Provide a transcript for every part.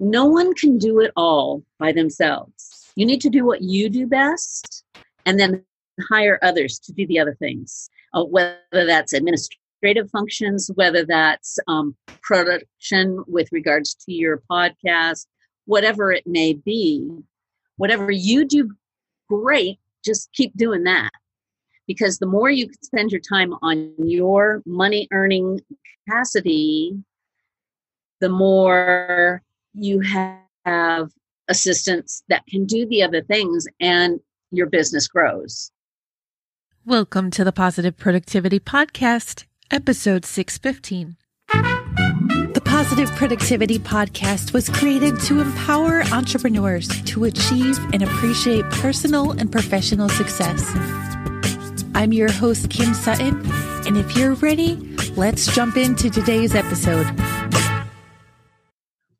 no one can do it all by themselves. You need to do what you do best and then hire others to do the other things, uh, whether that's administrative functions, whether that's um, production with regards to your podcast, whatever it may be. Whatever you do great, just keep doing that. Because the more you spend your time on your money earning capacity, the more you have assistants that can do the other things and your business grows. Welcome to the Positive Productivity Podcast, episode 615. The Positive Productivity Podcast was created to empower entrepreneurs to achieve and appreciate personal and professional success. I'm your host, Kim Sutton, and if you're ready, let's jump into today's episode.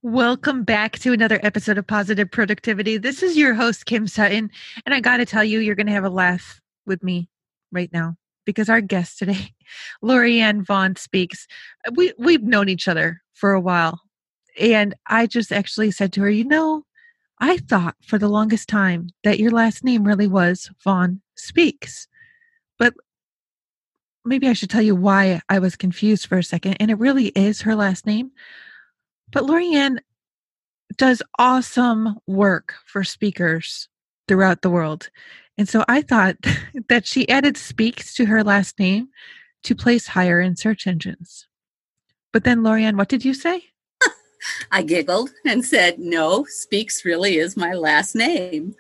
Welcome back to another episode of Positive Productivity. This is your host, Kim Sutton, and I got to tell you, you're going to have a laugh with me right now because our guest today, Lorianne Vaughn, speaks. We we've known each other for a while, and I just actually said to her, you know, I thought for the longest time that your last name really was Vaughn Speaks, but maybe I should tell you why I was confused for a second, and it really is her last name. But Lorianne does awesome work for speakers throughout the world. And so I thought that she added speaks to her last name to place higher in search engines. But then, Lorianne, what did you say? I giggled and said, No, Speaks really is my last name.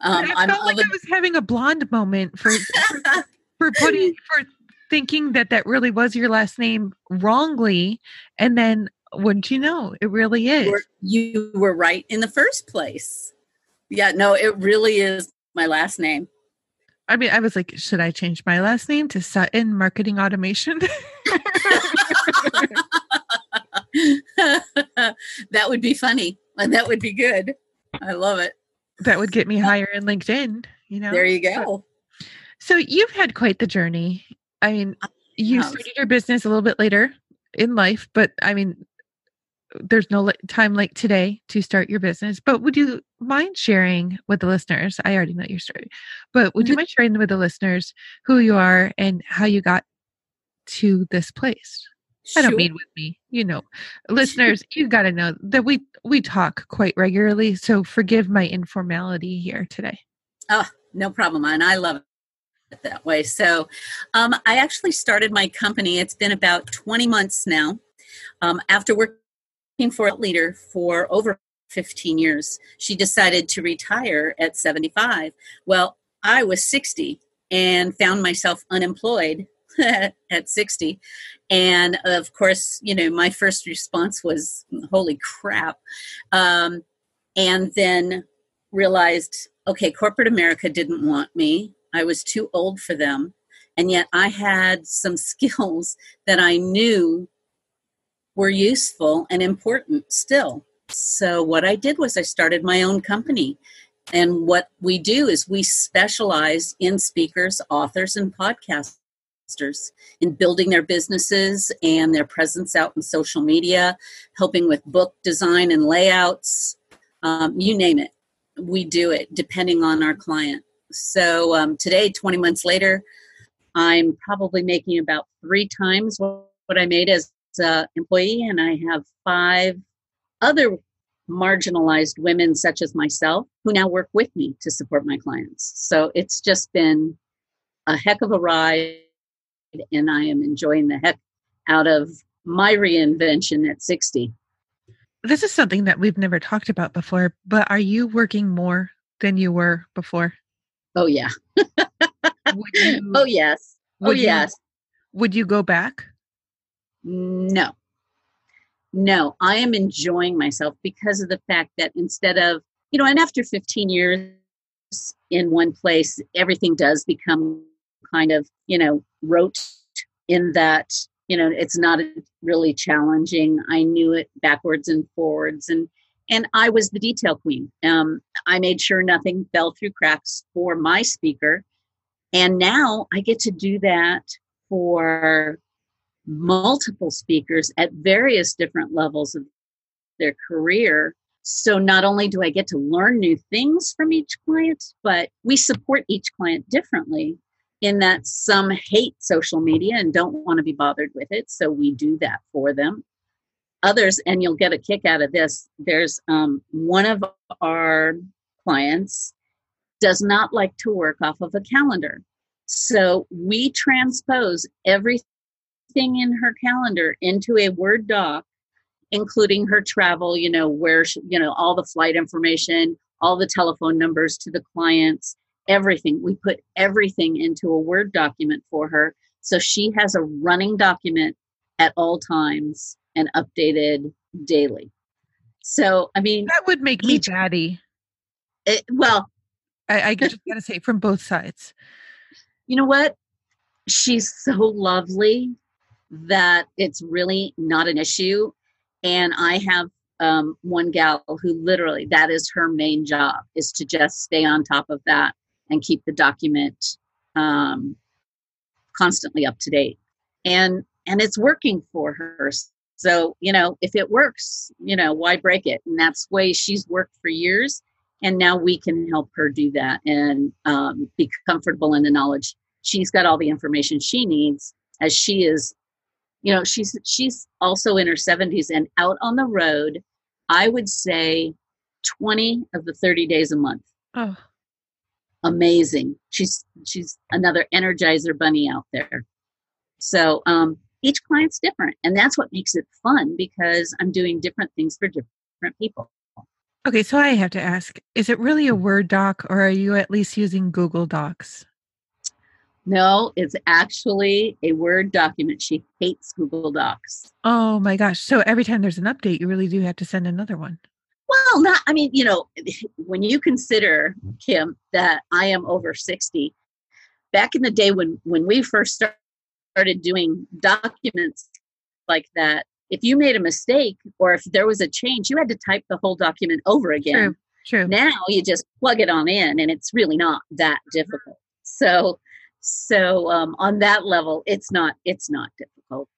Um, I felt like the- I was having a blonde moment for, for, for putting for thinking that that really was your last name wrongly, and then wouldn't you know? It really is. You were, you were right in the first place. Yeah, no, it really is my last name. I mean, I was like, should I change my last name to Sutton Marketing Automation? that would be funny. And that would be good. I love it. That would get me higher in LinkedIn, you know? There you go. So, so you've had quite the journey. I mean, you started your business a little bit later in life, but I mean, there's no time like today to start your business. But would you mind sharing with the listeners? I already know your story, but would you mm-hmm. mind sharing with the listeners who you are and how you got to this place? Sure. I don't mean with me, you know, listeners. You've got to know that we we talk quite regularly, so forgive my informality here today. Oh, no problem, and I love it that way. So, um, I actually started my company. It's been about twenty months now. Um, after working for a leader for over 15 years. She decided to retire at 75. Well, I was 60 and found myself unemployed at 60. And of course, you know, my first response was, holy crap. Um, and then realized, okay, corporate America didn't want me. I was too old for them. And yet I had some skills that I knew were useful and important still. So, what I did was I started my own company. And what we do is we specialize in speakers, authors, and podcasters in building their businesses and their presence out in social media, helping with book design and layouts, um, you name it. We do it depending on our client. So, um, today, 20 months later, I'm probably making about three times what I made as uh, employee, and I have five other marginalized women, such as myself, who now work with me to support my clients. So it's just been a heck of a ride, and I am enjoying the heck out of my reinvention at 60. This is something that we've never talked about before, but are you working more than you were before? Oh, yeah. you, oh, yes. Oh, yes. would you go back? No. No, I am enjoying myself because of the fact that instead of, you know, and after 15 years in one place, everything does become kind of, you know, rote in that, you know, it's not really challenging. I knew it backwards and forwards and and I was the detail queen. Um, I made sure nothing fell through cracks for my speaker. And now I get to do that for multiple speakers at various different levels of their career So not only do I get to learn new things from each client, but we support each client differently in that some hate social media and don't want to be bothered with it. So we do that for them. Others, and you'll get a kick out of this, there's um, one of our clients does not like to work off of a calendar. So we transpose everything in her calendar into a Word doc, including her travel, you know, where, she, you know, all the flight information, all the telephone numbers to the clients, everything. We put everything into a Word document for her. So she has a running document at all times and updated daily. So, I mean, that would make each, me batty. It, well, I, I just got to say from both sides. You know what? She's so lovely that it's really not an issue. And I have um, one gal who literally that is her main job is to just stay on top of that and keep the document um, constantly up to date. And and it's working for her. So you know, if it works, you know, why break it? And that's way she's worked for years. And now we can help her do that and um, be comfortable in the knowledge she's got all the information she needs as she is you know she's she's also in her 70s and out on the road i would say 20 of the 30 days a month. Oh. Amazing. She's she's another energizer bunny out there. So um each client's different and that's what makes it fun because i'm doing different things for different people. Okay so i have to ask is it really a word doc or are you at least using google docs no, it's actually a Word document. She hates Google Docs. Oh my gosh. So every time there's an update, you really do have to send another one. Well, not, I mean, you know, when you consider, Kim, that I am over 60, back in the day when, when we first started doing documents like that, if you made a mistake or if there was a change, you had to type the whole document over again. True. True. Now you just plug it on in and it's really not that difficult. So, so um, on that level it's not it's not difficult.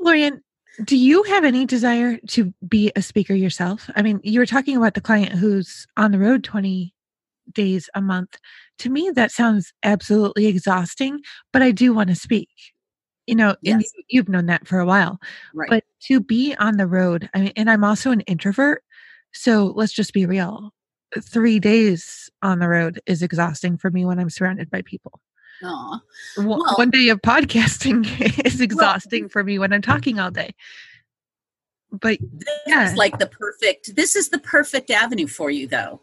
Lorianne, do you have any desire to be a speaker yourself? I mean you were talking about the client who's on the road 20 days a month. To me that sounds absolutely exhausting but i do want to speak you know yes. you've known that for a while. Right. but to be on the road i mean and i'm also an introvert so let's just be real three days on the road is exhausting for me when i'm surrounded by people well, one day of podcasting is exhausting well, for me when I'm talking all day. But yeah, like the perfect. This is the perfect avenue for you, though,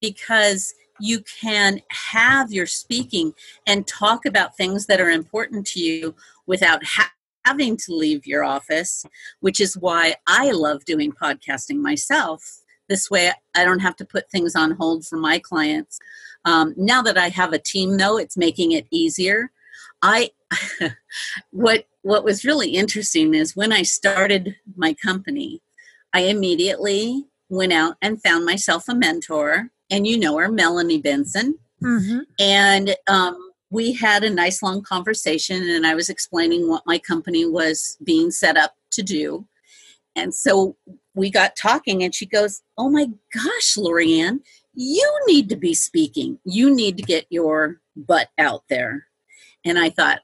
because you can have your speaking and talk about things that are important to you without ha- having to leave your office, which is why I love doing podcasting myself. This way, I don't have to put things on hold for my clients. Um, now that I have a team, though, it's making it easier. I what what was really interesting is when I started my company, I immediately went out and found myself a mentor, and you know her, Melanie Benson, mm-hmm. and um, we had a nice long conversation, and I was explaining what my company was being set up to do. And so we got talking, and she goes, Oh my gosh, Lorianne, you need to be speaking. You need to get your butt out there. And I thought,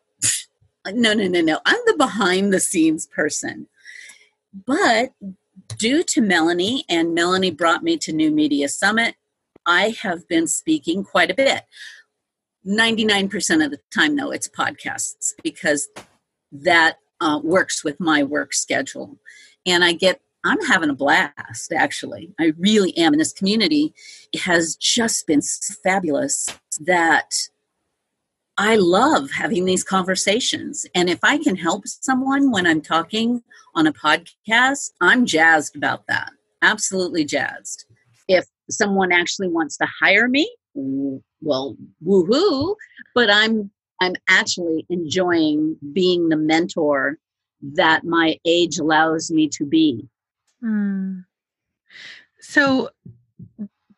no, no, no, no. I'm the behind the scenes person. But due to Melanie, and Melanie brought me to New Media Summit, I have been speaking quite a bit. 99% of the time, though, it's podcasts because that uh, works with my work schedule. And I get I'm having a blast, actually. I really am. And this community has just been fabulous that I love having these conversations. And if I can help someone when I'm talking on a podcast, I'm jazzed about that. Absolutely jazzed. If someone actually wants to hire me, well, woohoo. But I'm I'm actually enjoying being the mentor that my age allows me to be Mm. So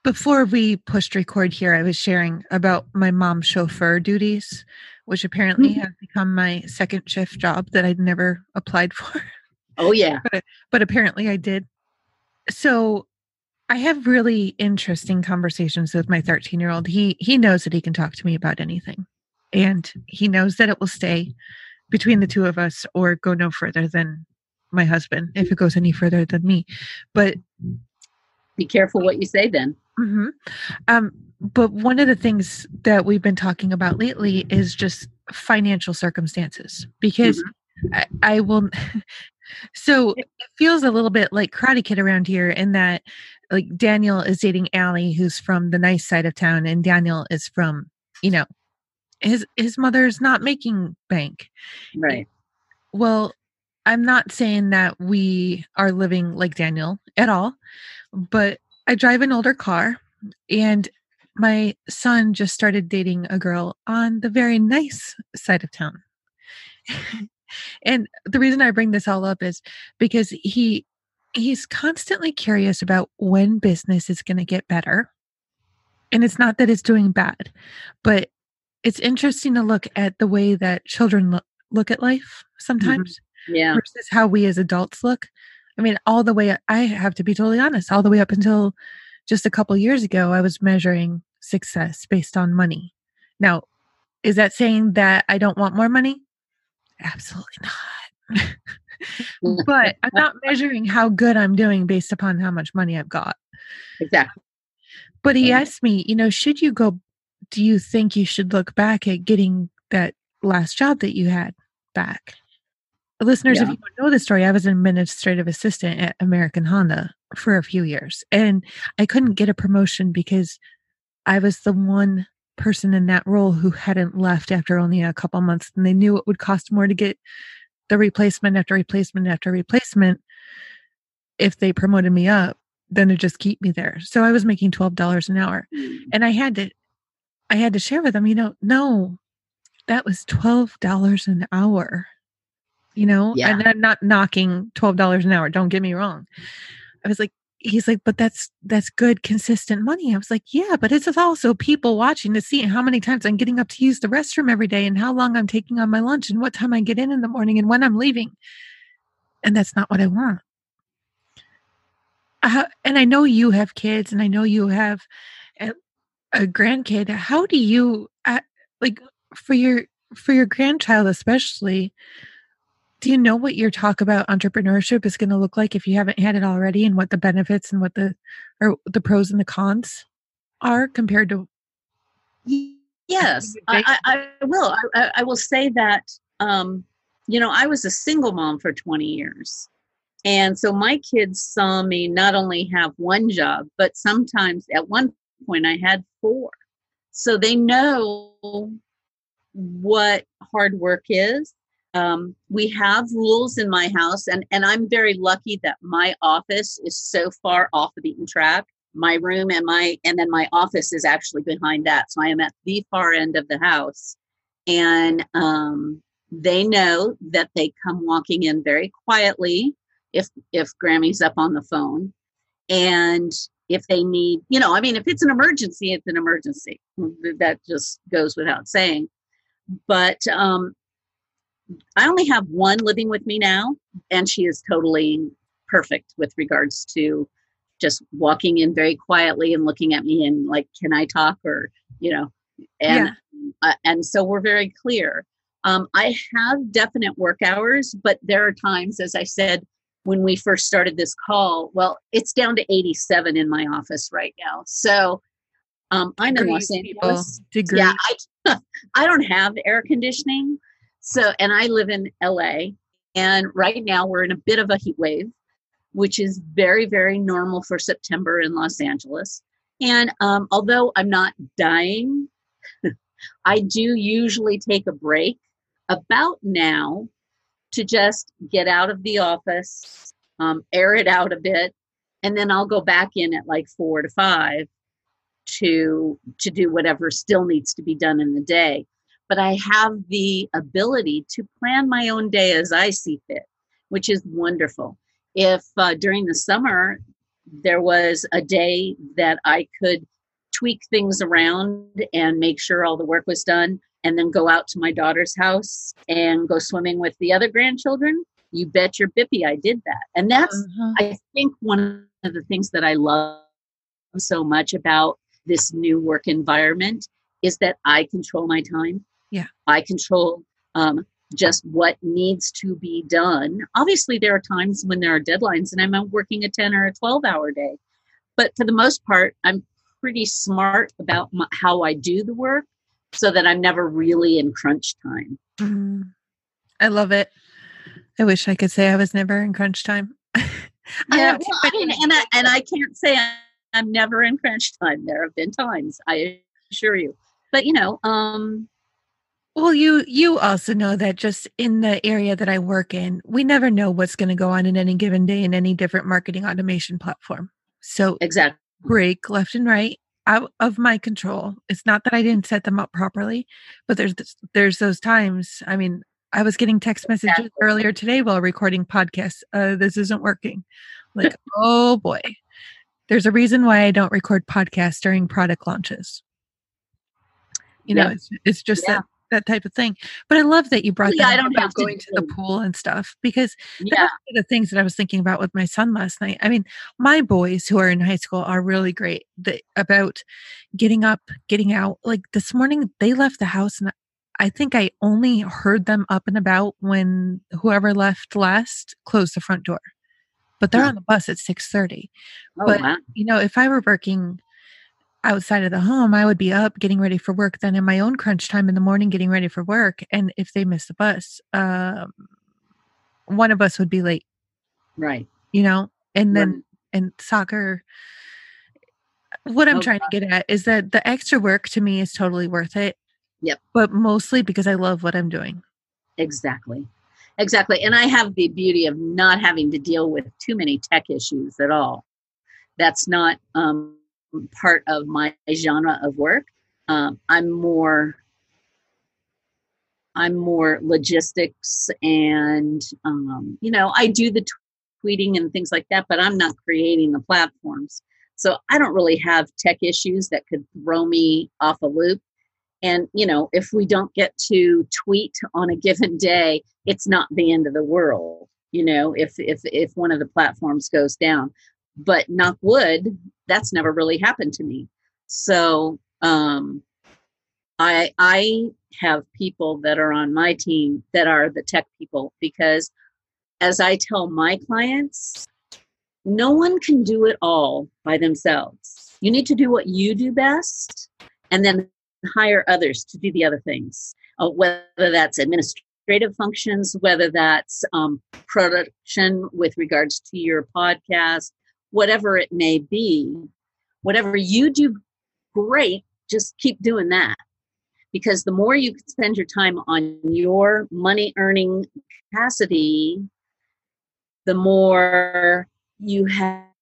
before we pushed record here, I was sharing about my mom's chauffeur duties, which apparently mm-hmm. has become my second shift job that I'd never applied for. Oh yeah. but, but apparently I did. So I have really interesting conversations with my 13 year old. He he knows that he can talk to me about anything, and he knows that it will stay between the two of us or go no further than my husband if it goes any further than me. But be careful what you say then. Mm-hmm. Um, but one of the things that we've been talking about lately is just financial circumstances because mm-hmm. I, I will. so it feels a little bit like Karate Kid around here in that like Daniel is dating Allie, who's from the nice side of town, and Daniel is from, you know, his his mother's not making bank. Right. Well, I'm not saying that we are living like Daniel at all, but I drive an older car and my son just started dating a girl on the very nice side of town. and the reason I bring this all up is because he he's constantly curious about when business is going to get better. And it's not that it's doing bad, but it's interesting to look at the way that children look, look at life sometimes mm-hmm. Yeah. versus how we as adults look. I mean, all the way, I have to be totally honest, all the way up until just a couple years ago, I was measuring success based on money. Now, is that saying that I don't want more money? Absolutely not. but I'm not measuring how good I'm doing based upon how much money I've got. Exactly. But he asked me, you know, should you go, do you think you should look back at getting that last job that you had back? Listeners, yeah. if you don't know the story, I was an administrative assistant at American Honda for a few years and I couldn't get a promotion because I was the one person in that role who hadn't left after only a couple months and they knew it would cost more to get the replacement after replacement after replacement if they promoted me up than to just keep me there. So I was making $12 an hour. Mm. And I had to I had to share with them, you know, no, that was $12 an hour. You know, yeah. and I'm not knocking $12 an hour, don't get me wrong. I was like, he's like, but that's that's good, consistent money. I was like, yeah, but it's also people watching to see how many times I'm getting up to use the restroom every day and how long I'm taking on my lunch and what time I get in in the morning and when I'm leaving. And that's not what I want. Uh, and I know you have kids and I know you have a, a grandkid. How do you uh, like for your for your grandchild especially? Do you know what your talk about entrepreneurship is going to look like if you haven't had it already and what the benefits and what the or the pros and the cons are compared to yes I, I, will. I, I, will say that um, you know i was a single mom for 20 years. And so my kids saw me not only have one job but sometimes at one point i had four. So they know what hard work is um, we have rules in my house, and, and I'm very lucky that my office is so far off the beaten track. My room and my and then my office is actually behind that, so I am at the far end of the house, and um, they know that they come walking in very quietly if if Grammy's up on the phone, and if they need, you know, I mean, if it's an emergency, it's an emergency. That just goes without saying. But um, I only have one living with me now, and she is totally perfect with regards to just walking in very quietly and looking at me and like, can I talk or you know, and yeah. uh, and so we're very clear. Um, I have definite work hours, but there are times, as I said when we first started this call, well, it's down to 87 in my office right now. So um, I'm in Los Angeles. Yeah, I, I don't have air conditioning. So, and I live in LA, and right now we're in a bit of a heat wave, which is very, very normal for September in Los Angeles. And um, although I'm not dying, I do usually take a break about now to just get out of the office, um, air it out a bit, and then I'll go back in at like four to five to to do whatever still needs to be done in the day but I have the ability to plan my own day as I see fit, which is wonderful. If uh, during the summer there was a day that I could tweak things around and make sure all the work was done, and then go out to my daughter's house and go swimming with the other grandchildren, you bet your bippy I did that. And that's, uh-huh. I think, one of the things that I love so much about this new work environment is that I control my time. Yeah. I control um, just what needs to be done. Obviously, there are times when there are deadlines and I'm working a 10 or a 12 hour day. But for the most part, I'm pretty smart about my, how I do the work so that I'm never really in crunch time. Mm, I love it. I wish I could say I was never in crunch time. yeah, well, I mean, and I, and I can't say I'm never in crunch time. There have been times, I assure you. But you know, um, well, you you also know that just in the area that I work in, we never know what's going to go on in any given day in any different marketing automation platform. So exactly break left and right out of my control. It's not that I didn't set them up properly, but there's there's those times. I mean, I was getting text messages exactly. earlier today while recording podcasts. Uh, this isn't working. Like, oh boy. There's a reason why I don't record podcasts during product launches. You know, it's, it's just yeah. that that type of thing. But I love that you oh, brought yeah, that I don't have going to, to, the pool and stuff because yeah. the things that I was thinking about with my son last night. I mean, my boys who are in high school are really great about getting up, getting out. Like this morning, they left the house and I think I only heard them up and about when whoever left last closed the front door. But they're on the bus at six thirty. Oh, but wow. you know, if I were working outside of the home, I would be up getting ready for work, then in my own crunch time in the morning getting ready for work. And if they miss the bus, um, one of us would be late. Right. You know, and then Right. and soccer. What I'm Oh, trying to get at is that the extra work to me is totally worth it. Yep. But mostly because I love what I'm doing. Exactly. Exactly. And I have the beauty of not having to deal with too many tech issues at all. That's not um, part of my genre of work. Um, I'm more I'm more logistics and um, you know I do the t- tweeting and things like that, but I'm not creating the platforms. So I don't really have tech issues that could throw me off a loop. And you know, if we don't get to tweet on a given day, it's not the end of the world. You know, if if if one of the platforms goes down, but knock wood, that's never really happened to me. So um, I I have people that are on my team that are the tech people because as I tell my clients, no one can do it all by themselves. You need to do what you do best and then hire others to do the other things, uh, whether that's administrative functions, whether that's um, production with regards to your podcast, whatever it may be. Whatever you do great, just keep doing that. Because the more you spend your time on your money earning capacity, the more you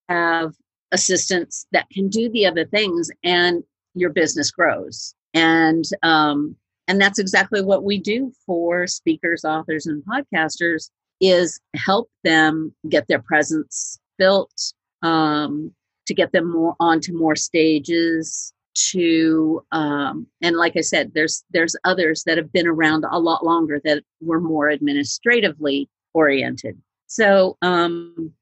have assistants that can do the other things and your business grows and um, and that's exactly what we do for speakers authors and podcasters is help them get their presence built um, to get them more onto more stages to um, and like i said there's there's others that have been around a lot longer that were more administratively oriented so um,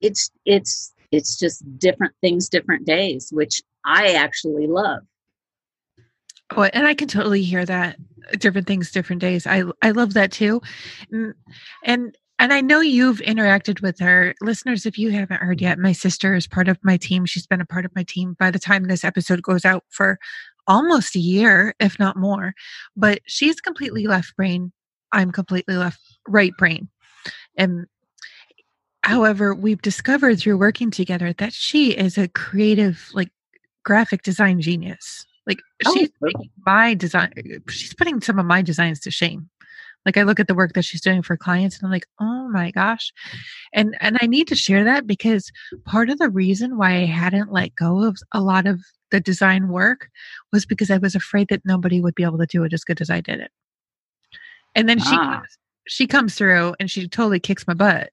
it's it's it's just different things different days which i actually love Oh, and I can totally hear that. Different things, different days. I I love that too, and and I know you've interacted with her, listeners. If you haven't heard yet, my sister is part of my team. She's been a part of my team by the time this episode goes out for almost a year, if not more. But she's completely left brain. I'm completely left right brain, and however, we've discovered through working together that she is a creative, like graphic design genius. Like Oh, she's my design she's putting some of my designs to shame. Like I look at the work that she's doing for clients and I'm like, "Oh my gosh." And and I need to share that because part of the reason why I hadn't let go of a lot of the design work was because I was afraid that nobody would be able to do it as good as I did it. And then she Ah. comes, she comes through and she totally kicks my butt.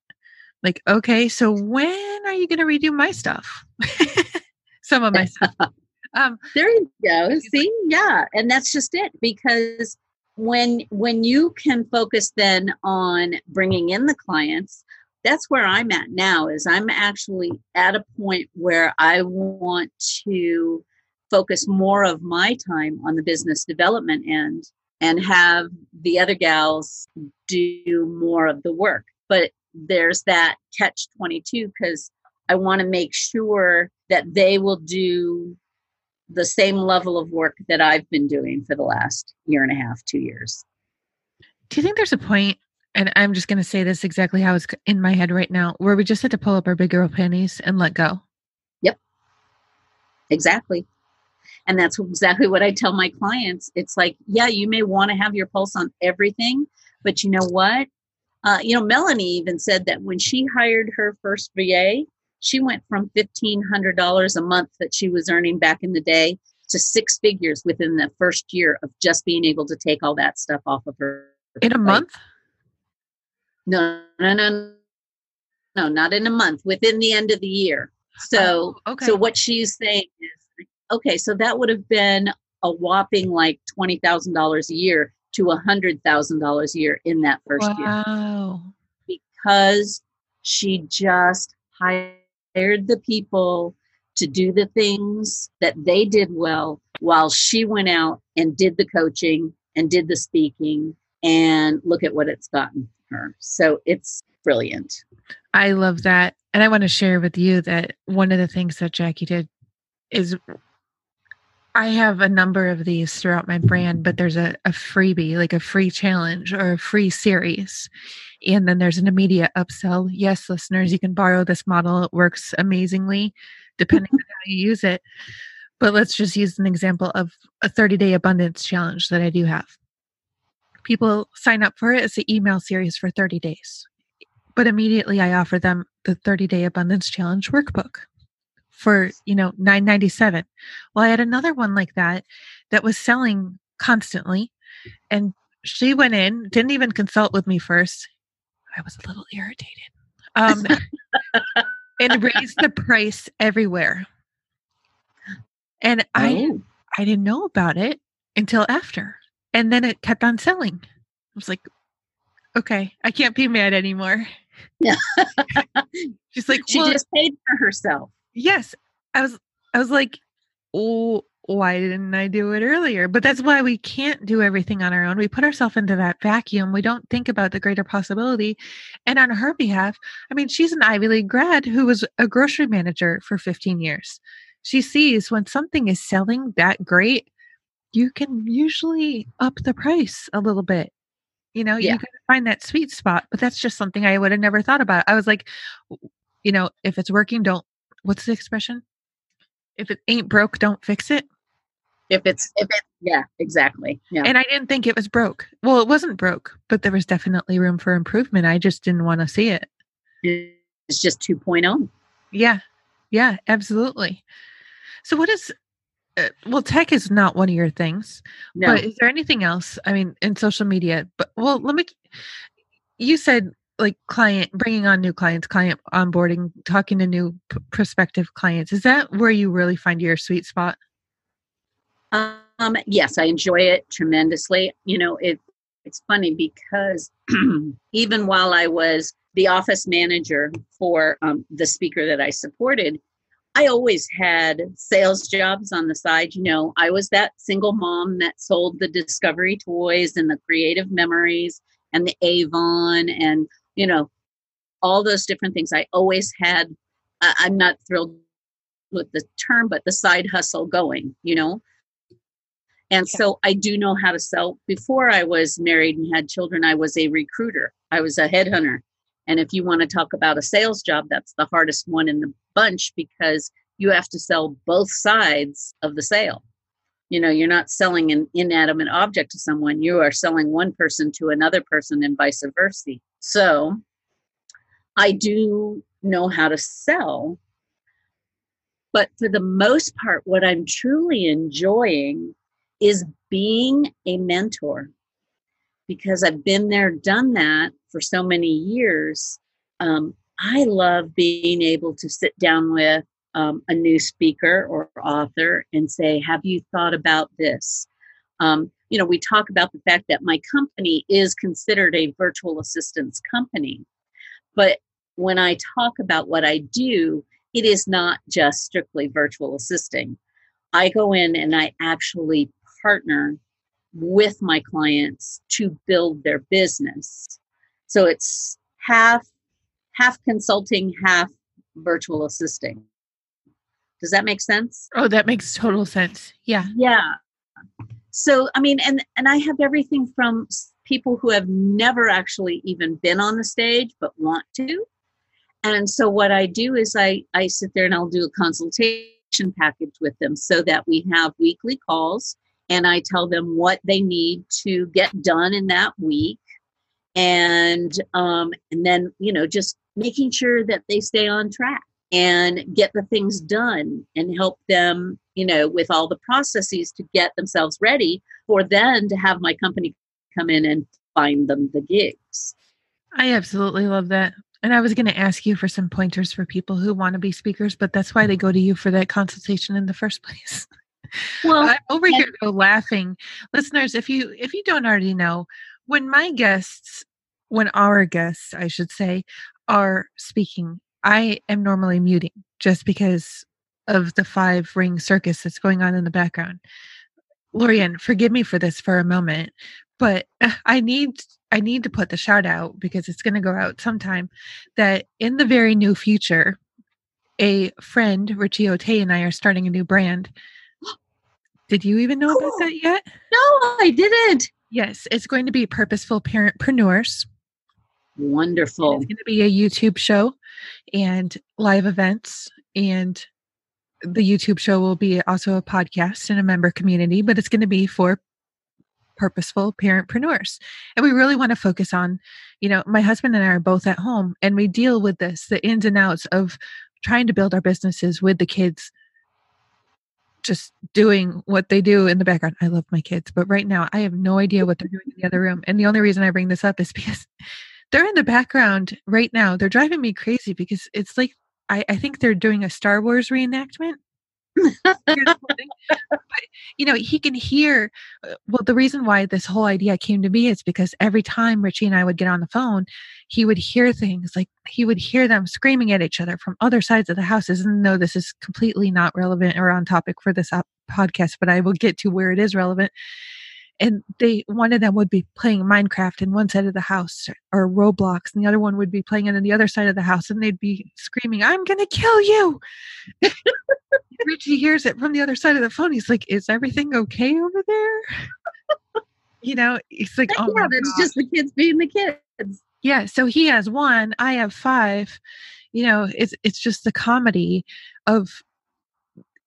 Like, "Okay, so when are you going to redo my stuff?" some of my stuff. Um There you go. See, yeah, and that's just it. Because when when you can focus then on bringing in the clients, that's where I'm at now is I'm actually at a point where I want to focus more of my time on the business development end and have the other gals do more of the work. But there's that catch 22 because I want to make sure that they will do the same level of work that I've been doing for the last year and a half, two years. Do you think there's a point, and I'm just going to say this exactly how it's in my head right now, where we just had to pull up our big girl panties and let go? Yep. Exactly. And that's exactly what I tell my clients. It's like, yeah, you may want to have your pulse on everything, but you know what? Uh, you know, Melanie even said that when she hired her first VA, she went from $1,500 a month that she was earning back in the day to six figures within the first year of just being able to take all that stuff off of her. In a month? No, no, no, no, not in a month, within the end of the year. So, oh, okay. so what she's saying is, okay, so that would have been a whopping like $20,000 a year to $100,000 a year in that first wow. year. Because she just hired the people to do the things that they did well while she went out and did the coaching and did the speaking and look at what it's gotten her. So it's brilliant. I love that. And I want to share with you that one of the things that Jackie did is I have a number of these throughout my brand, but there's a, a freebie, like a free challenge or a free series. And then there's an immediate upsell. Yes, listeners, you can borrow this model. It works amazingly depending on how you use it. But let's just use an example of a 30 day abundance challenge that I do have. People sign up for it. It's an email series for 30 days. But immediately I offer them the 30 day abundance challenge workbook for you know 997 well i had another one like that that was selling constantly and she went in didn't even consult with me first i was a little irritated um and raised the price everywhere and oh. i i didn't know about it until after and then it kept on selling i was like okay i can't be mad anymore yeah she's like she well, just paid for herself Yes. I was I was like, "Oh, why didn't I do it earlier?" But that's why we can't do everything on our own. We put ourselves into that vacuum. We don't think about the greater possibility. And on her behalf, I mean, she's an Ivy League grad who was a grocery manager for 15 years. She sees when something is selling that great, you can usually up the price a little bit you know yeah. you can find that sweet spot but that's just something i would have never thought about i was like you know if it's working don't what's the expression? If it ain't broke, don't fix it. If it's if it yeah, exactly. Yeah. And I didn't think it was broke. Well, it wasn't broke, but there was definitely room for improvement. I just didn't want to see it. It's just 2.0. Yeah. Yeah, absolutely. So what is uh, well tech is not one of your things no. but is there anything else i mean in social media but well let me you said like client bringing on new clients client onboarding talking to new p- prospective clients is that where you really find your sweet spot um yes i enjoy it tremendously you know it it's funny because even while i was the office manager for um, the speaker that i supported i always had sales jobs on the side you know i was that single mom that sold the discovery toys and the creative memories and the avon and you know, all those different things. I always had, I'm not thrilled with the term, but the side hustle going, you know. And so I do know how to sell. Before I was married and had children, I was a recruiter, I was a headhunter. And if you want to talk about a sales job, that's the hardest one in the bunch because you have to sell both sides of the sale. You know, you're not selling an inanimate object to someone, you are selling one person to another person and vice versa. So I do know how to sell. But for the most part, what I'm truly enjoying is being a mentor because I've been there, done that for so many years. Um, I love being able to sit down with um, a new speaker or author and say, Have you thought about this? Um, you know, we talk about the fact that my company is considered a virtual assistance company, but when I talk about what I do, it is not just strictly virtual assisting. I go in and I actually partner with my clients to build their business. So it's half half consulting, half virtual assisting. Does that make sense? Oh, that makes total sense. Yeah. Yeah. So, I mean, and and I have everything from people who have never actually even been on the stage but want to. And so what I do is I I sit there and I'll do a consultation package with them so that we have weekly calls and I tell them what they need to get done in that week and um and then you know just making sure that they stay on track and get the things done and help them, you know, with all the processes to get themselves ready for then to have my company come in and find them the gigs. I absolutely love that. And I was going to ask you for some pointers for people who want to be speakers, but that's why they go to you for that consultation in the first place. Well, I'm over here though laughing. Listeners, if you if you don't already know, when my guests, when our guests, I should say, are speaking, I am normally muting just because of the five ring circus that's going on in the background. Lorianne, forgive me for this for a moment, but I need I need to put the shout out because it's going to go out sometime that in the very new future, a friend, Richie Ote, and I are starting a new brand. Did you even know cool. about that yet? No, I didn't. Yes, it's going to be Purposeful Parentpreneurs. Wonderful. It's going to be a YouTube show and live events. And the YouTube show will be also a podcast and a member community, but it's going to be for purposeful parentpreneurs. And we really want to focus on, you know, my husband and I are both at home and we deal with this, the ins and outs of trying to build our businesses with the kids just doing what they do in the background. I love my kids, but right now I have no idea what they're doing in the other room. And the only reason I bring this up is because they're in the background right now. They're driving me crazy because it's like I, I think they're doing a Star Wars reenactment. but, you know, he can hear. Uh, well, the reason why this whole idea came to me is because every time Richie and I would get on the phone, he would hear things like he would hear them screaming at each other from other sides of the houses. And no, this is completely not relevant or on topic for this podcast, but I will get to where it is relevant and they one of them would be playing Minecraft in one side of the house or Roblox, and the other one would be playing it on the other side of the house, and they'd be screaming, "I'm gonna kill you!" Richie hears it from the other side of the phone. He's like, "Is everything okay over there?" you know, he's like, "Oh yeah, it's just the kids being the kids." Yeah, so he has one, I have five. You know, it's it's just the comedy of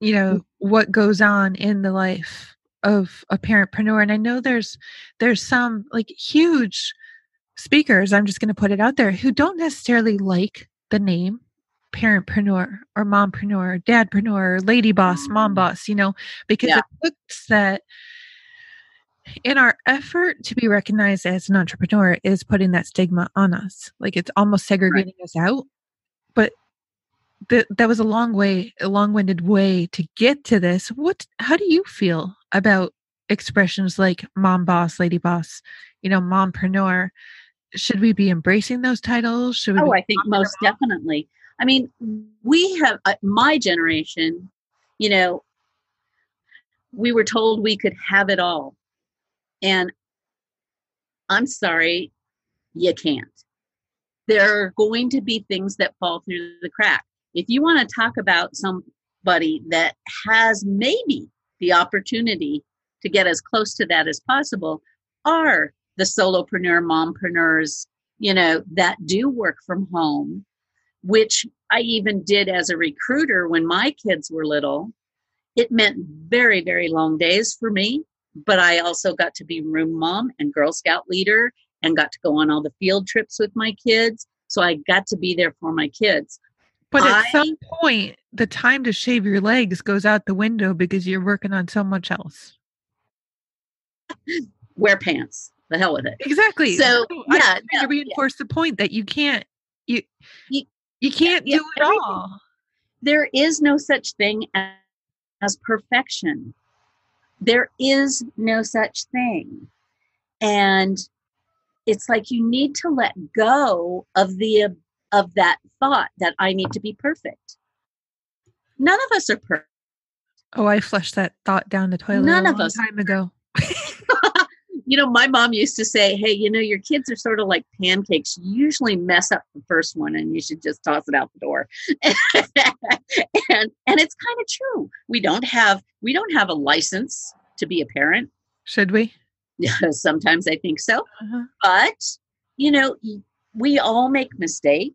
you know mm. what goes on in the life of a parentpreneur and i know there's there's some like huge speakers i'm just going to put it out there who don't necessarily like the name parentpreneur or mompreneur dadpreneur lady boss mom mm. boss you know because yeah. it looks that in our effort to be recognized as an entrepreneur is putting that stigma on us. Like it's almost segregating right. us out but that that was a long way a long-winded way to get to this. What how do you feel about expressions like mom boss lady boss you know mompreneur? Should we be embracing those titles? Should we oh i think most definitely. I mean we have uh, my generation you know we were told we could have it all and i'm sorry you can't. There are going to be things that fall through the crack. If you want to talk about somebody that has maybe the opportunity to get as close to that as possible, are the solopreneur mompreneurs, you know, that do work from home, which I even did as a recruiter when my kids were little. It meant very, very long days for me, but I also got to be room mom and Girl Scout leader and got to go on all the field trips with my kids. So I got to be there for my kids. But at I, some point, the time to shave your legs goes out the window because you're working on so much else. Wear pants. The hell with it. Exactly. So, yeah, no, to reinforce yeah. the point that you can't you you, you can't yeah, do it all. There is no such thing as, as perfection. There is no such thing. And it's like you need to let go of the of that thought that I need to be perfect. None of us are perfect. Oh, I flushed that thought down the toilet None a of us. time ago. you know, my mom used to say, "Hey, you know, your kids are sort of like pancakes. You usually mess up the first one, and you should just toss it out the door." and and it's kind of true. We don't have we don't have a license to be a parent. Should we? Yeah, sometimes I think so, Uh-huh. but you know, we all make mistakes.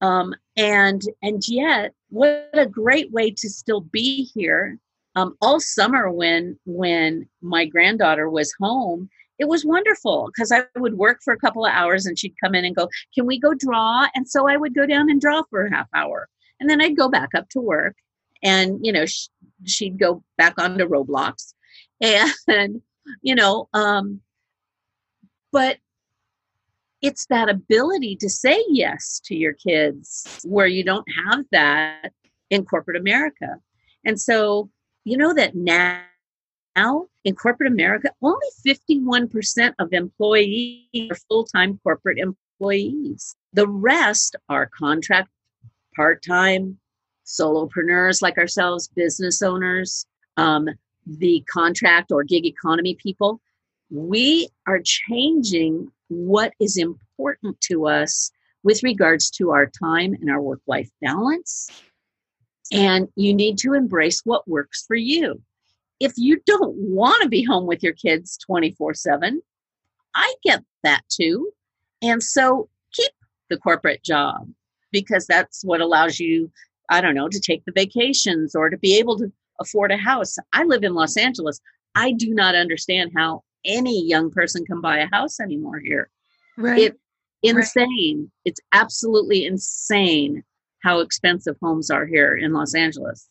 Um, and and yet, what a great way to still be here um, all summer when when my granddaughter was home it was wonderful because i would work for a couple of hours and she'd come in and go can we go draw? And so i would go down and draw for a half hour. And then i'd go back up to work and you know sh- she'd go back onto roblox. And you know um but it's that ability to say yes to your kids where you don't have that in corporate america. And so you know that now, now in corporate America, only 51% of employees are full time corporate employees. The rest are contract, part time, solopreneurs like ourselves, business owners, um, the contract or gig economy people. We are changing what is important to us with regards to our time and our work life balance and you need to embrace what works for you. If you don't want to be home with your kids 24 7, I get that too. And so keep the corporate job because that's what allows you, I don't know, to take the vacations or to be able to afford a house. I live in Los Angeles. I do not understand how any young person can buy a house anymore here. Right. It insane. It's absolutely insane how expensive homes are here in Los Angeles.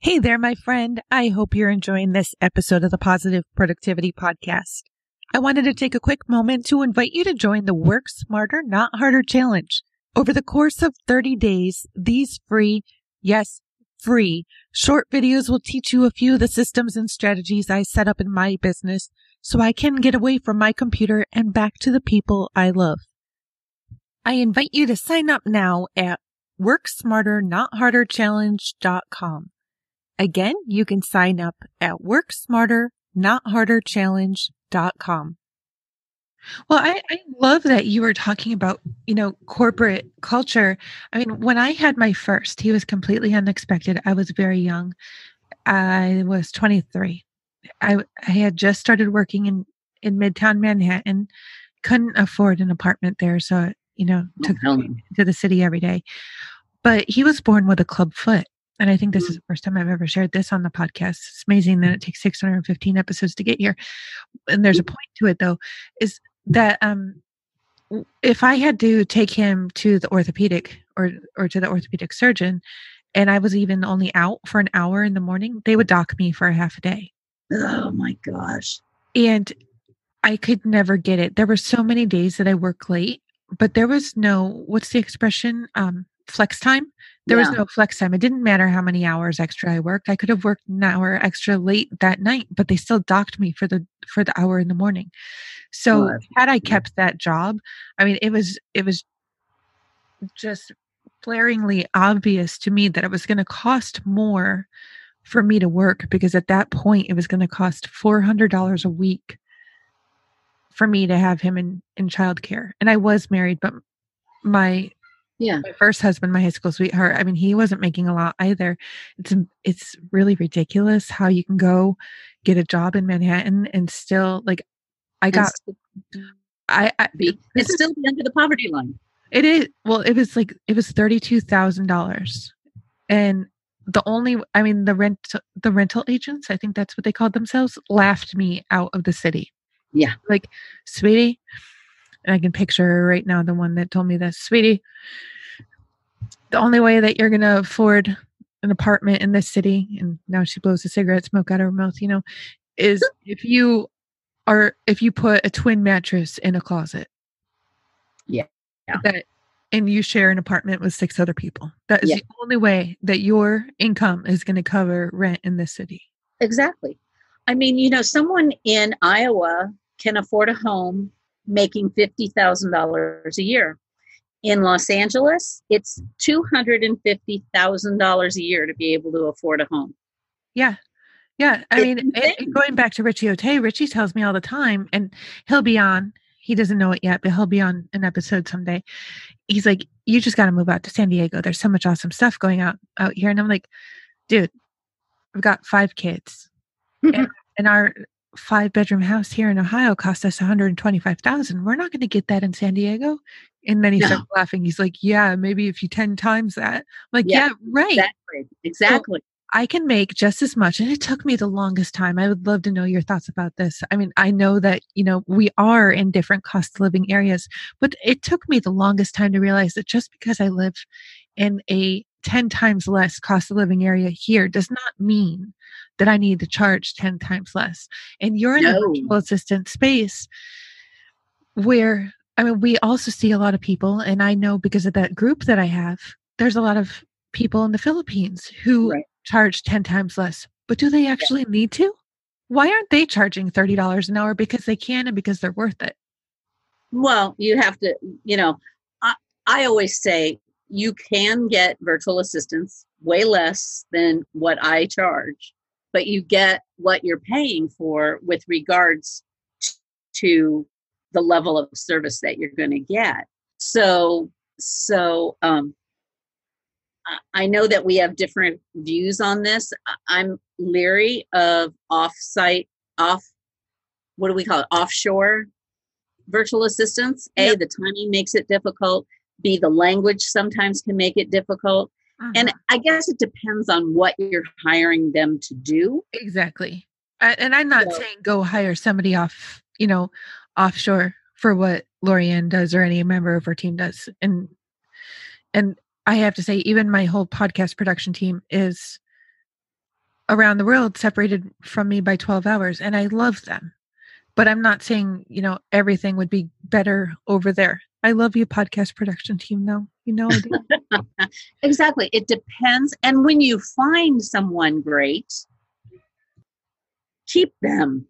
Hey there, my friend. I hope you're enjoying this episode of the Positive Productivity Podcast. I wanted to take a quick moment to invite you to join the Work Smarter, Not Harder Challenge. Over the course of 30 days, these free, yes, free, short videos will teach you a few of the systems and strategies I set up in my business so I can get away from my computer and back to the people I love. I invite you to sign up now at worksmarternotharderchallenge.com. Again, you can sign up at worksmarternotharderchallenge.com. Well, I, I love that you were talking about, you know, corporate culture. I mean, when I had my first, he was completely unexpected. I was very young. I was 23. I, I had just started working in, in Midtown Manhattan, couldn't afford an apartment there. So, you know, took no. to the city every day. But he was born with a club foot. And I think this is the first time I've ever shared this on the podcast. It's amazing that it takes 615 episodes to get here. And there's a point to it though, is that um if I had to take him to the orthopedic or or to the orthopedic surgeon and I was even only out for an hour in the morning, they would dock me for a half a day. Oh my gosh. And I could never get it. There were so many days that I work late, but there was no what's the expression? Um flex time. There was no flex time. It didn't matter how many hours extra I worked. I could have worked an hour extra late that night, but they still docked me for the for the hour in the morning. So Well, had I kept that job, I mean it was it was just flaringly obvious to me that it was going to cost more for me to work because at that point it was going to cost $400 a week for me to have him in in childcare. And I was married, but my Yeah. my first husband, my high school sweetheart, I mean, he wasn't making a lot either. It's it's really ridiculous how you can go get a job in Manhattan and still like I got I, I be, it's still under the poverty line. it is well, it was like it was thirty two thousand dollars, and the only I mean the rent the rental agents I think that's what they called themselves laughed me out of the city. Yeah. like sweetie, and I can picture her right now the one that told me this, sweetie. The only way that you're gonna afford an apartment in this city, and now she blows a cigarette smoke out of her mouth, you know, is if you are if you put a twin mattress in a closet. Yeah. Yeah. That and you share an apartment with six other people. That is Yeah. the only way that your income is going to cover rent in this city. Exactly. I mean, you know, someone in Iowa can afford a home making $50,000 a year. In Los Angeles, it's $250,000 a year to be able to afford a home. Yeah. Yeah. I It's mean, and going back to Richie O'Tay, Richie tells me all the time, and he'll be on. He doesn't know it yet, but he'll be on an episode someday. He's like, "You just got to move out to San Diego. There's so much awesome stuff going out out here." And I'm like, "Dude, I've got five kids, and our five bedroom house here in Ohio cost us 125,000. We're not going to get that in San Diego." And then he No. starts laughing. He's like, "Yeah, maybe if you ten times that." I'm like, Yeah, "Yeah, right." Exactly. Exactly. I can make just as much. And it took me the longest time. I would love to know your thoughts about this. I mean, I know that, you know, we are in different cost of living areas, but it took me the longest time to realize that just because I live in a 10 times less cost of living area here does not mean that I need to charge 10 times less. And you're in the No. virtual assistant space where, I mean, we also see a lot of people, and I know because of that group that I have, there's a lot of people in the Philippines who Right. charge 10 times less. But do they actually need to? Why aren't they charging $30 an hour? Because they can and because they're worth it. Well, you have to, you know, I, I always say you can get virtual assistants way less than what I charge, but you get what you're paying for with regards to the level of service that you're going to get. So, so, um, I- know that we have different views on this. I'm leery of off-site, off, what do we call it, offshore virtual assistants. A, Yep. the timing makes it difficult. B, the language sometimes can make it difficult. And mm-hmm. I guess it depends on what you're hiring them to do. exactly. I, and I'm not So- saying go hire somebody off, you know, offshore for what Lorianne does or any member of her team does. And and I have to say, even my whole podcast production team is around the world separated from me by 12 hours and I love them. But I'm not saying, you know, everything would be better over there. I love you, podcast production team, though. You know, Exactly. It depends. And when you find someone great, keep them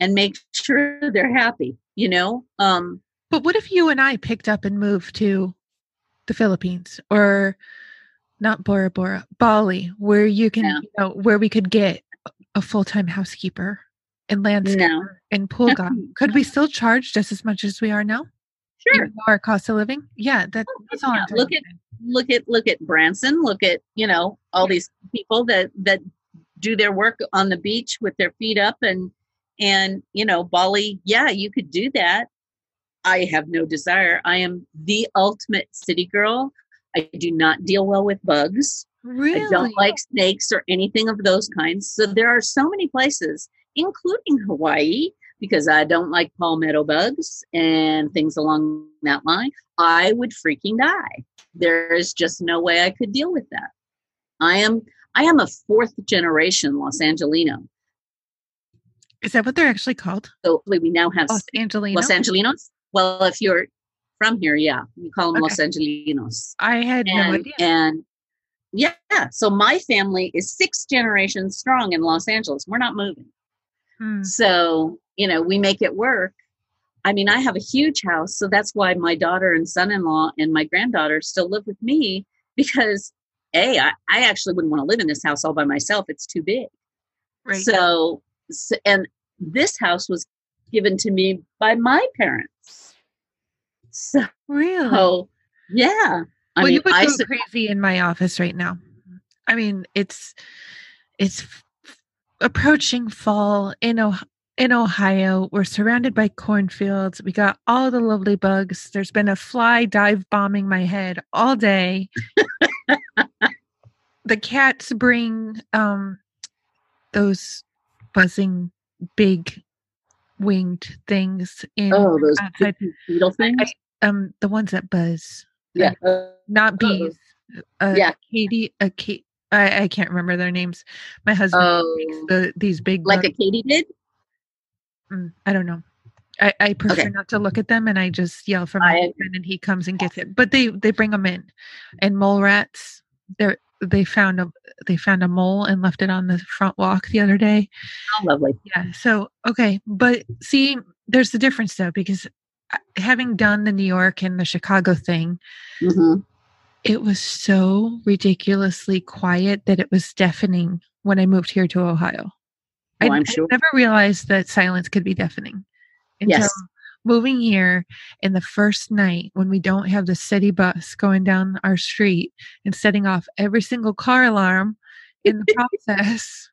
and make sure they're happy, you know? Um, but what if you and I picked up and moved to the Philippines or not Bora Bora, Bali, where you can, you know, where we could get a full time housekeeper and landscaper No. and pool guy? Could we still charge just as much as we are now? Sure. Our cost of living? Yeah, that, oh, that's all Yeah, look at- look at look at Branson, look at, you know, all these people that that do their work on the beach with their feet up and and you know, Bali, yeah, you could do that. I have no desire. I am the ultimate city girl. I do not deal well with bugs. Really? I don't like snakes or anything of those kinds. So there are so many places, including Hawaii, because I don't like palmetto bugs and things along that line. I would freaking die. There is just no way I could deal with that. I am I am a fourth generation Los Angelino. Is that what they're actually called? So we now have Los Angelinos? Los Angelinos. Well, if you're from here, yeah, you call them Los Angelinos. I had no idea. and yeah, so my family is six generations strong in Los Angeles. We're not moving. Hmm. So, you know, we make it work. I mean, I have a huge house, so that's why my daughter and son in law and my granddaughter still live with me because A, I, I actually wouldn't want to live in this house all by myself. It's too big. Right. So, so, and this house was given to me by my parents. So, really? yeah. I well, mean, you would I go su- crazy in my office right now. I mean, it's it's approaching fall in Ohio. In Ohio, we're surrounded by cornfields. We got all the lovely bugs. There's been a fly dive bombing my head all day. the cats bring um those buzzing big winged things in oh, those outside beetle I- things. um the ones that buzz yeah. uh, not bees. Uh, yeah. Katie, a Kate. I, I can't remember their names. My husband makes Oh, the these big. like a bugs. katydid? Mm, I don't know. I, I prefer Okay. not to look at them, and I just yell for my I- husband, and he comes and gets it. But they they bring them in, and mole rats. They they found a they found a mole and left it on the front walk the other day. Oh, lovely. Yeah. So okay, but see, there's the difference though because having done the New York and the Chicago thing, hmm it was so ridiculously quiet that it was deafening when I moved here to Ohio. Oh, I, I'm I never realized that silence could be deafening until Yes. moving here in the first night when we don't have the city bus going down our street and setting off every single car alarm in the process.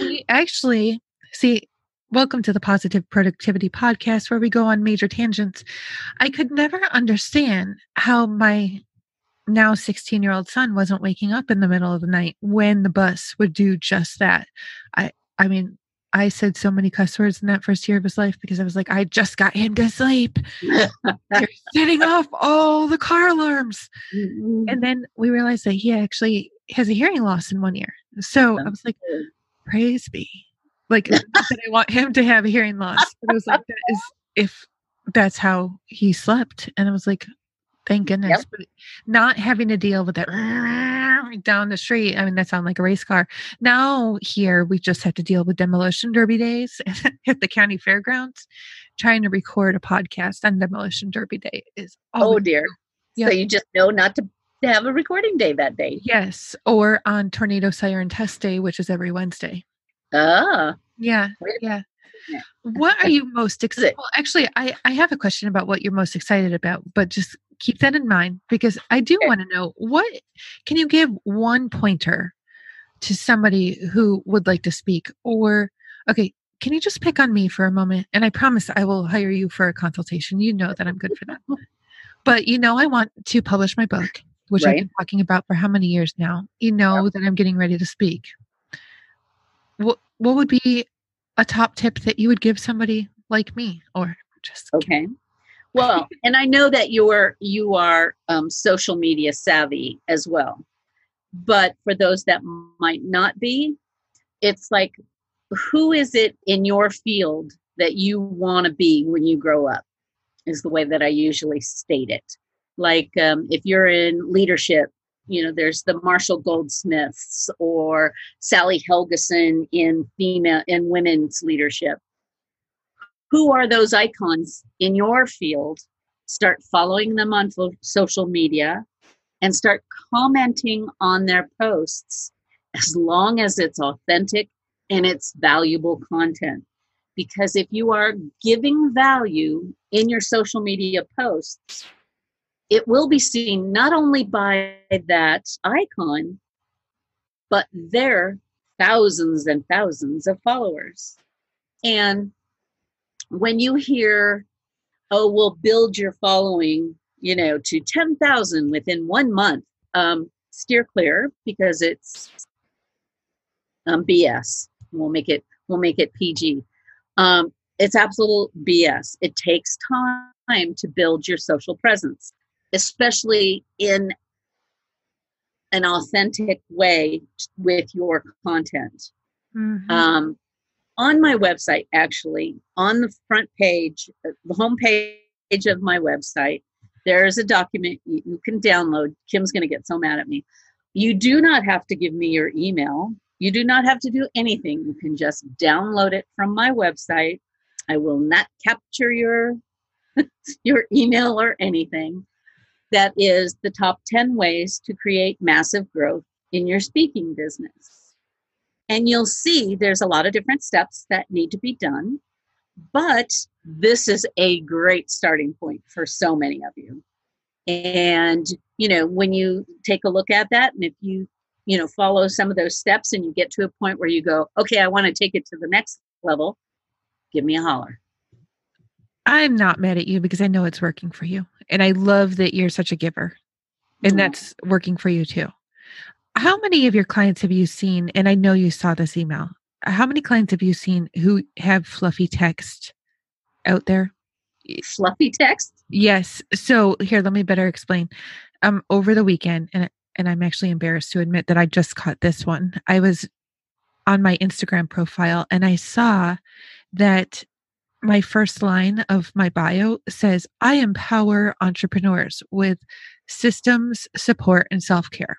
we actually see welcome to the positive productivity podcast where we go on major tangents. I could never understand how my now 16 year old son wasn't waking up in the middle of the night when the bus would do just that. I i mean i said so many cuss words in that first year of his life because i was like i just got him to sleep. You're setting off all the car alarms. And then we realized that he actually has a hearing loss in one ear. So i was like praise be like that i want him to have a hearing loss but it was like that is if that's how he slept and i was like thank goodness Yep. but not having to deal with that down the street i mean that sounded like a race car now here we just have to deal with demolition derby days at the county fairgrounds trying to record a podcast on demolition derby day is oh dear. Yeah. So you just know not to have a recording day that day. Yes, or on Tornado Siren Test Day, which is every Wednesday. Ah. Yeah, yeah. What are you most excited? Well, actually, I I have a question about what you're most excited about, but just keep that in mind because I do want to know what can you give one pointer to somebody who would like to speak, or okay. Can you just pick on me for a moment? And I promise I will hire you for a consultation. You know that I'm good for that. But you know, I want to publish my book, which I've been talking about for how many years now. You know that I'm getting ready to speak. What what would be a top tip that you would give somebody like me, or just Okay. Well, and I know that you're you are um, social media savvy as well, but for those that might not be, it's like, who is it in your field that you want to be when you grow up? Is the way that I usually state it. Like, um, if you're in leadership, you know, there's the Marshall Goldsmiths or Sally Helgesen in female in women's leadership. Who are those icons in your field? Start following them on fo- social media and start commenting on their posts as long as it's authentic and it's valuable content. Because if you are giving value in your social media posts it will be seen not only by that icon but their thousands and thousands of followers and when you hear, oh, we'll build your following, you know, to 10,000 within one month, um, steer clear because it's um, BS. We'll make it, we'll make it PG. Um, it's absolute BS. It takes time to build your social presence, especially in an authentic way with your content. Mhm. um, on my website actually on the front page the home page of my website there is a document you, you can download. Kim's going to get so mad at me. You do not have to give me your email. You do not have to do anything. You can just download it from my website. I will not capture your your email or anything that is the top 10 ways to create massive growth in your speaking business. And you'll see there's a lot of different steps that need to be done but this is a great starting point for so many of you. And you know when you take a look at that and if you you know follow some of those steps and you get to a point where you go okay i want to take it to the next level give me a holler. I'm not mad at you because I know it's working for you. And I love that you're such a giver. And Aw. that's working for you too. How many of your clients have you seen? And I know you saw this email. How many clients have you seen who have fluffy text out there? fluffy text Yes. So here, let me better explain. Um, over the weekend, and and I'm actually embarrassed to admit that I just caught this one. I was on my Instagram profile and I saw that my first line of my bio says, I empower entrepreneurs with systems, support, and self care.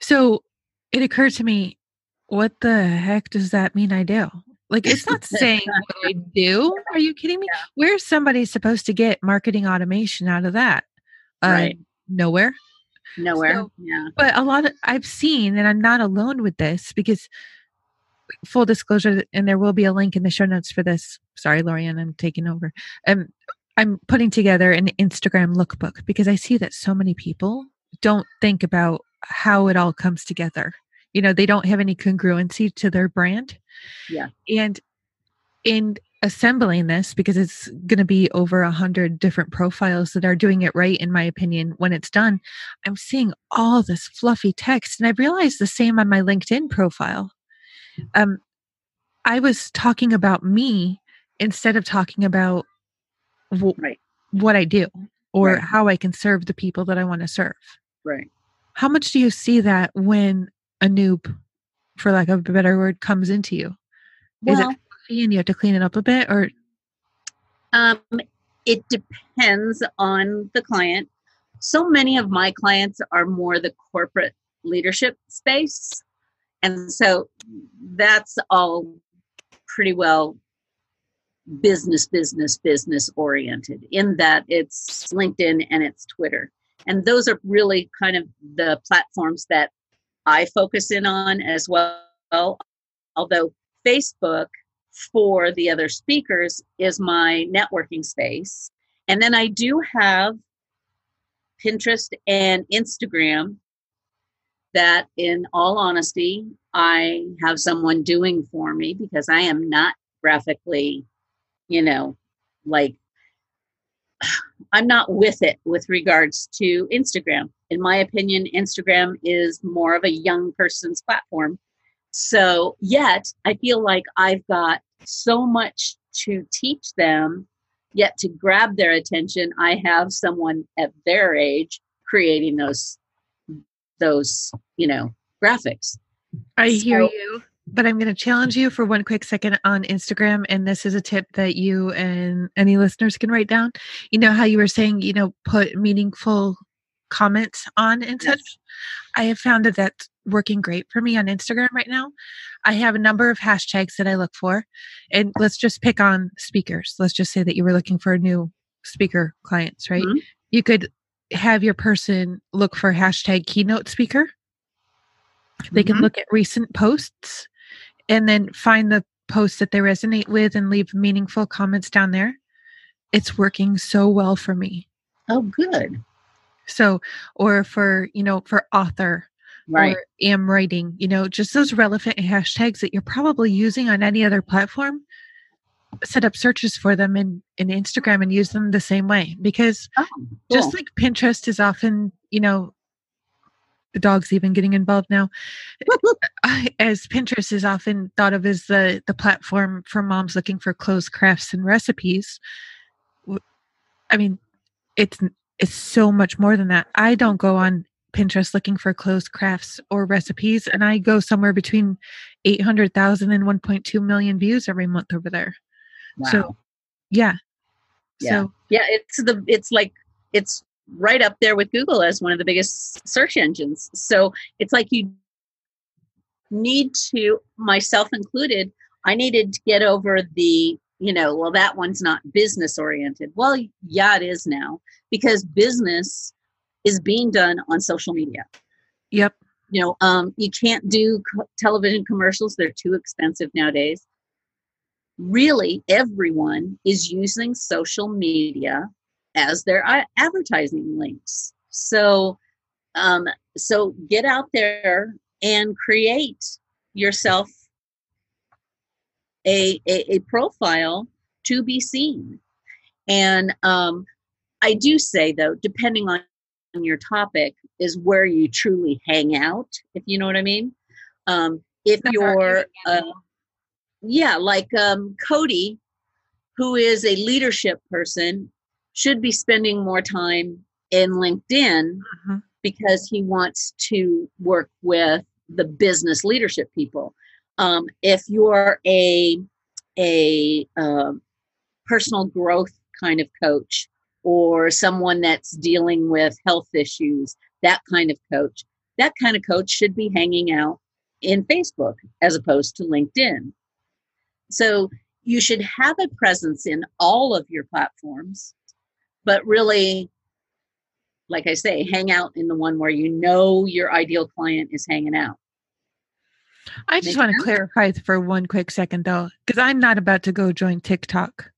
So it occurred to me, what the heck does that mean I do? Like it's not saying what I do. Are you kidding me? Yeah. Where's somebody supposed to get marketing automation out of that? Uh, Right. Nowhere. Nowhere. So- yeah. But a lot of I've seen, and I'm not alone with this because full disclosure, and there will be a link in the show notes for this. Sorry, Lorianne, I'm taking over. Um, I'm putting together an Instagram lookbook because I see that so many people don't think about how it all comes together. You know, they don't have any congruency to their brand. Yeah. And in assembling this, because it's going to be over a hundred different profiles that are doing it right, in my opinion, when it's done, I'm seeing all this fluffy text. And I realized the same on my LinkedIn profile. Um, I was talking about me instead of talking about wh- Right. what I do or Right. how I can serve the people that I want to serve. Right. How much do you see that when a noob, for lack of a better word, comes into you? Is it Well, fluffy and you have to clean it up a bit, or Um, it depends on the client. So many of my clients are more the corporate leadership space. And so that's all pretty well business, business, business oriented in that it's LinkedIn and it's Twitter. And those are really kind of the platforms that I focus in on as well. Although Facebook for the other speakers is my networking space. And then I do have Pinterest and Instagram that, in all honesty, I have someone doing for me because I am not graphically, you know, like I'm not with it with regards to Instagram. In my opinion, Instagram is more of a young person's platform. So, yet I feel like I've got so much to teach them, yet to grab their attention, I have someone at their age creating those those, you know, graphics. I hear So- you, but I'm going to challenge you for one quick second on Instagram. And this is a tip that you and any listeners can write down. You know how you were saying, you know, put meaningful comments on and such. Yes. I have found that that's working great for me on Instagram right now. I have a number of hashtags that I look for. And let's just pick on speakers. Let's just say that you were looking for new speaker clients, right? Mhm. You could have your person look for hashtag keynote speaker. They can Mhm. look at recent posts and then find the posts that they resonate with and leave meaningful comments down there. It's working so well for me. Oh, good. So, or for, you know, for author Right. or am writing, you know, just those relevant hashtags that you're probably using on any other platform. Set up searches for them in, in Instagram and use them the same way because Oh, just like Pinterest is often, you know, the dog's even getting involved now. as Pinterest is often thought of as the the platform for moms looking for clothes, crafts, and recipes. i mean, it's it's so much more than that. I don't go on Pinterest looking for clothes, crafts, or recipes, and I go somewhere between 800,000 and 1.2 million views every month over there. Wow. So, yeah. Yeah. So, yeah, it's the it's like it's right up there with Google as one of the biggest search engines. So it's like you need to, myself included, I needed to get over the, you know, well, that one's not business oriented. Well, yeah, it is now because business is being done on social media. yep. You know, um, you can't do co- television commercials, they're too expensive nowadays. Really, everyone is using social media as their advertising links. So, um, so get out there and create yourself a, a, a profile to be seen. And um, I do say though, depending on your topic, is where you truly hang out. If you know what I mean. Um, if you're, uh. Yeah, like um, Cody, who is a leadership person, should be spending more time in LinkedIn Mhm. because he wants to work with the business leadership people. Um, if you're a a um, personal growth kind of coach or someone that's dealing with health issues, that kind of coach, that kind of coach should be hanging out in Facebook as opposed to LinkedIn. So you should have a presence in all of your platforms, but really, like I say, hang out in the one where you know your ideal client is hanging out. I just want to clarify for one quick second though, because I'm not about to go join TikTok,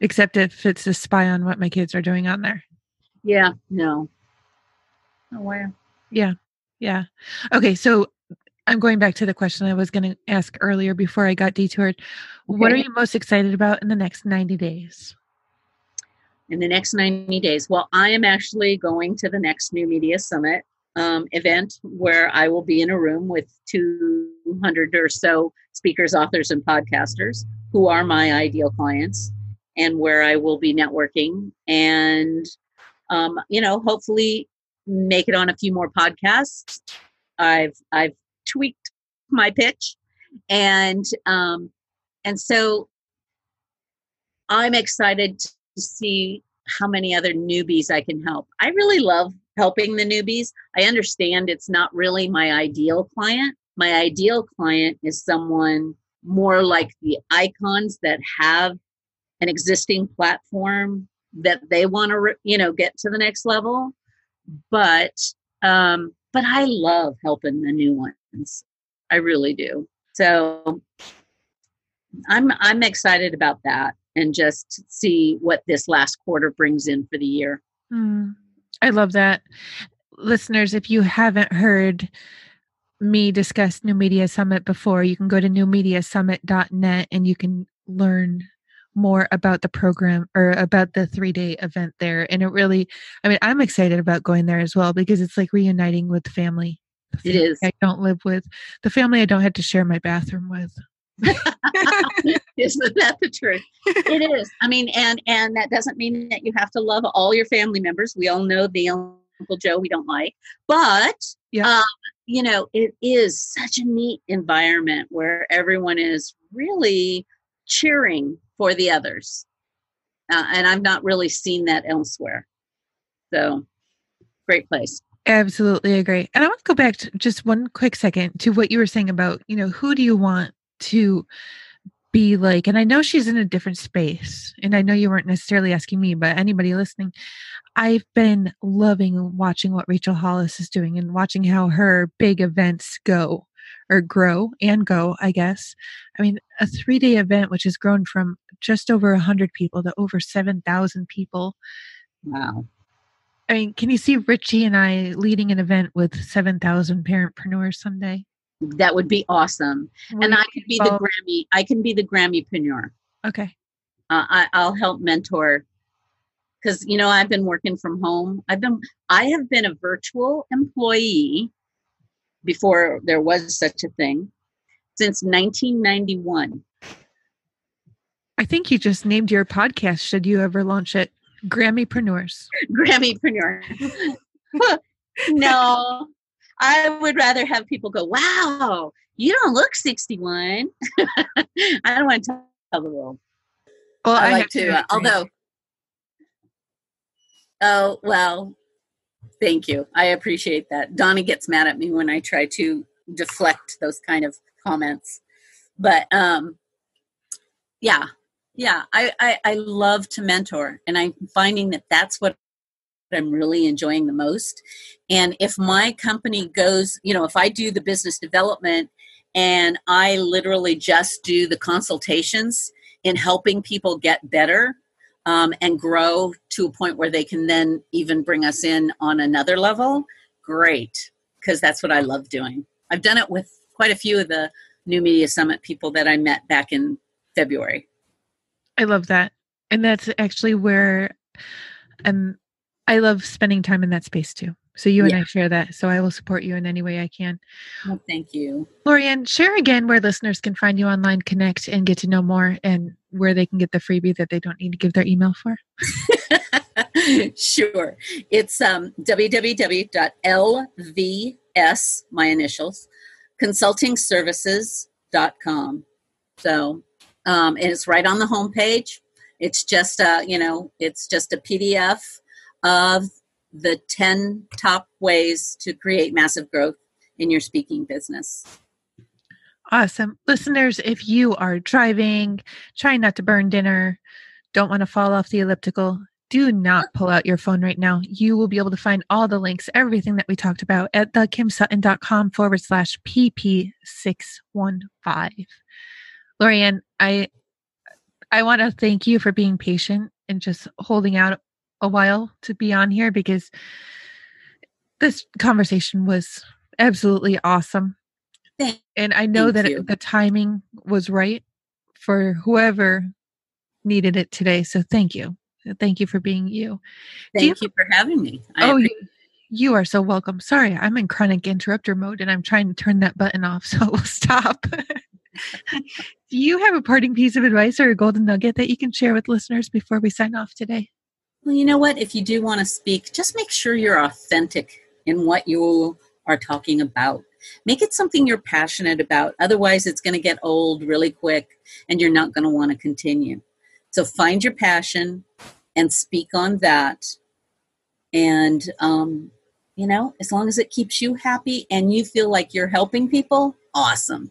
except if it's to spy on what my kids are doing on there. Yeah, no. Oh, wow. Yeah, yeah. Okay, so I'm going back to the question I was going to ask earlier before I got detoured. Okay. What are you most excited about in the next 90 days? In the next 90 days, well, I am actually going to the next New Media Summit um, event where I will be in a room with 200 or so speakers, authors, and podcasters who are my ideal clients, and where I will be networking and, um, you know, hopefully make it on a few more podcasts. I've I've tweaked my pitch, and um, and so I'm excited to see how many other newbies I can help. I really love helping the newbies. I understand it's not really my ideal client. My ideal client is someone more like the icons that have an existing platform that they want to, you know, get to the next level. But um, but I love helping the new ones. I really do. So I'm I'm excited about that and just see what this last quarter brings in for the year. Mm. I love that. Listeners, if you haven't heard me discuss New Media Summit before, you can go to newmediasummit.net and you can learn more about the program or about the three day event there. And it really, I mean, I'm excited about going there as well because it's like reuniting with family. It is. I don't live with the family I don't have to share my bathroom with. Isn't that the truth? It is. I mean, and and that doesn't mean that you have to love all your family members. We all know the Uncle Joe we don't like, but yeah. Um, you know, it is such a neat environment where everyone is really cheering for the others, uh, and I've not really seen that elsewhere. So, great place. Absolutely agree. And I want to go back to just one quick second to what you were saying about, you know, who do you want to be like and i know she's in a different space and i know you weren't necessarily asking me but anybody listening i've been loving watching what rachel hollis is doing and watching how her big events go or grow and go i guess i mean a three day event which has grown from just over 100 people to over 7000 people wow i mean can you see richie and i leading an event with 7000 parentpreneurs someday that would be awesome. and I could be the Grammy. I can be the Grammypreneur. Okay. Uh, I, I'll help mentor because you know I've been working from home. I've been I have been a virtual employee before there was such a thing since 1991. I think you just named your podcast. Should you ever launch it? Grammypreneurs. Grammypreneur. no, I would rather have people go, wow, you don't look 61. I don't want to tell the world. Well, I, I like to, uh, although, oh, well, thank you. I appreciate that. Donnie gets mad at me when I try to deflect those kind of comments. But um, yeah, yeah, I, I, I love to mentor, and I'm finding that that's what I'm really enjoying the most. And if my company goes, you know, if I do the business development and I literally just do the consultations in helping people get better um, and grow to a point where they can then even bring us in on another level, great, because that's what I love doing. I've done it with quite a few of the New Media Summit people that I met back in February. I love that. And that's actually where um I love spending time in that space too. So you and yeah. I share that. So I will support you in any way I can. Well, thank you. Lorianne, share again where listeners can find you online, connect, and get to know more and where they can get the freebie that they don't need to give their email for. sure. It's um, www.lvs, my initials, consultingservices.com. So, um, and it's right on the homepage. It's just a, you know, it's just a PDF of the 10 top ways to create massive growth in your speaking business. Awesome. Listeners, if you are driving, trying not to burn dinner, don't want to fall off the elliptical, do not pull out your phone right now. You will be able to find all the links, everything that we talked about at thekimsutton.com forward slash PP615. Lorianne, I I want to thank you for being patient and just holding out a while to be on here because this conversation was absolutely awesome. Thank, and I know that it, the timing was right for whoever needed it today. So thank you. Thank you for being you. Thank you, you, for having me. I oh, you, you are so welcome. Sorry, I'm in chronic interrupter mode and I'm trying to turn that button off. So we'll stop. Do you have a parting piece of advice or a golden nugget that you can share with listeners before we sign off today? Well, you know what? If you do want to speak, just make sure you're authentic in what you are talking about. Make it something you're passionate about. Otherwise, it's going to get old really quick and you're not going to want to continue. So find your passion and speak on that. And, um, you know, as long as it keeps you happy and you feel like you're helping people, awesome.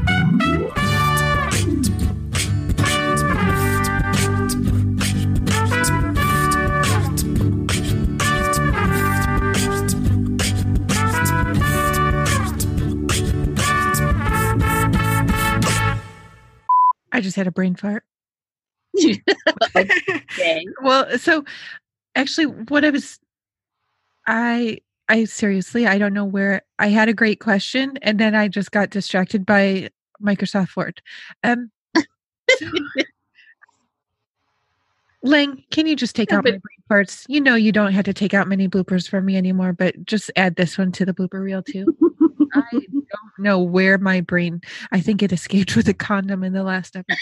I just had a brain fart. well, so actually, what I was, I, I seriously, I don't know where I had a great question, and then I just got distracted by Microsoft Word. Um, so, Lang, can you just take yeah, out but, my brain parts? You know, you don't have to take out many bloopers from me anymore, but just add this one to the blooper reel too. I don't know where my brain. I think it escaped with a condom in the last episode.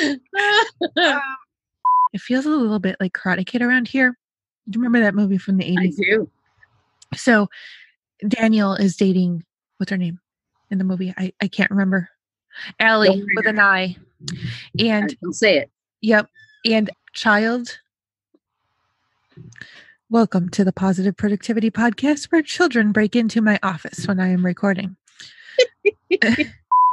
um, it feels a little bit like Karate Kid around here. Do you remember that movie from the eighties? I do. So Daniel is dating. What's her name in the movie? I I can't remember. Ali with an I. And don't say it. Yep. And child Welcome to the Positive Productivity Podcast, where children break into my office when I am recording.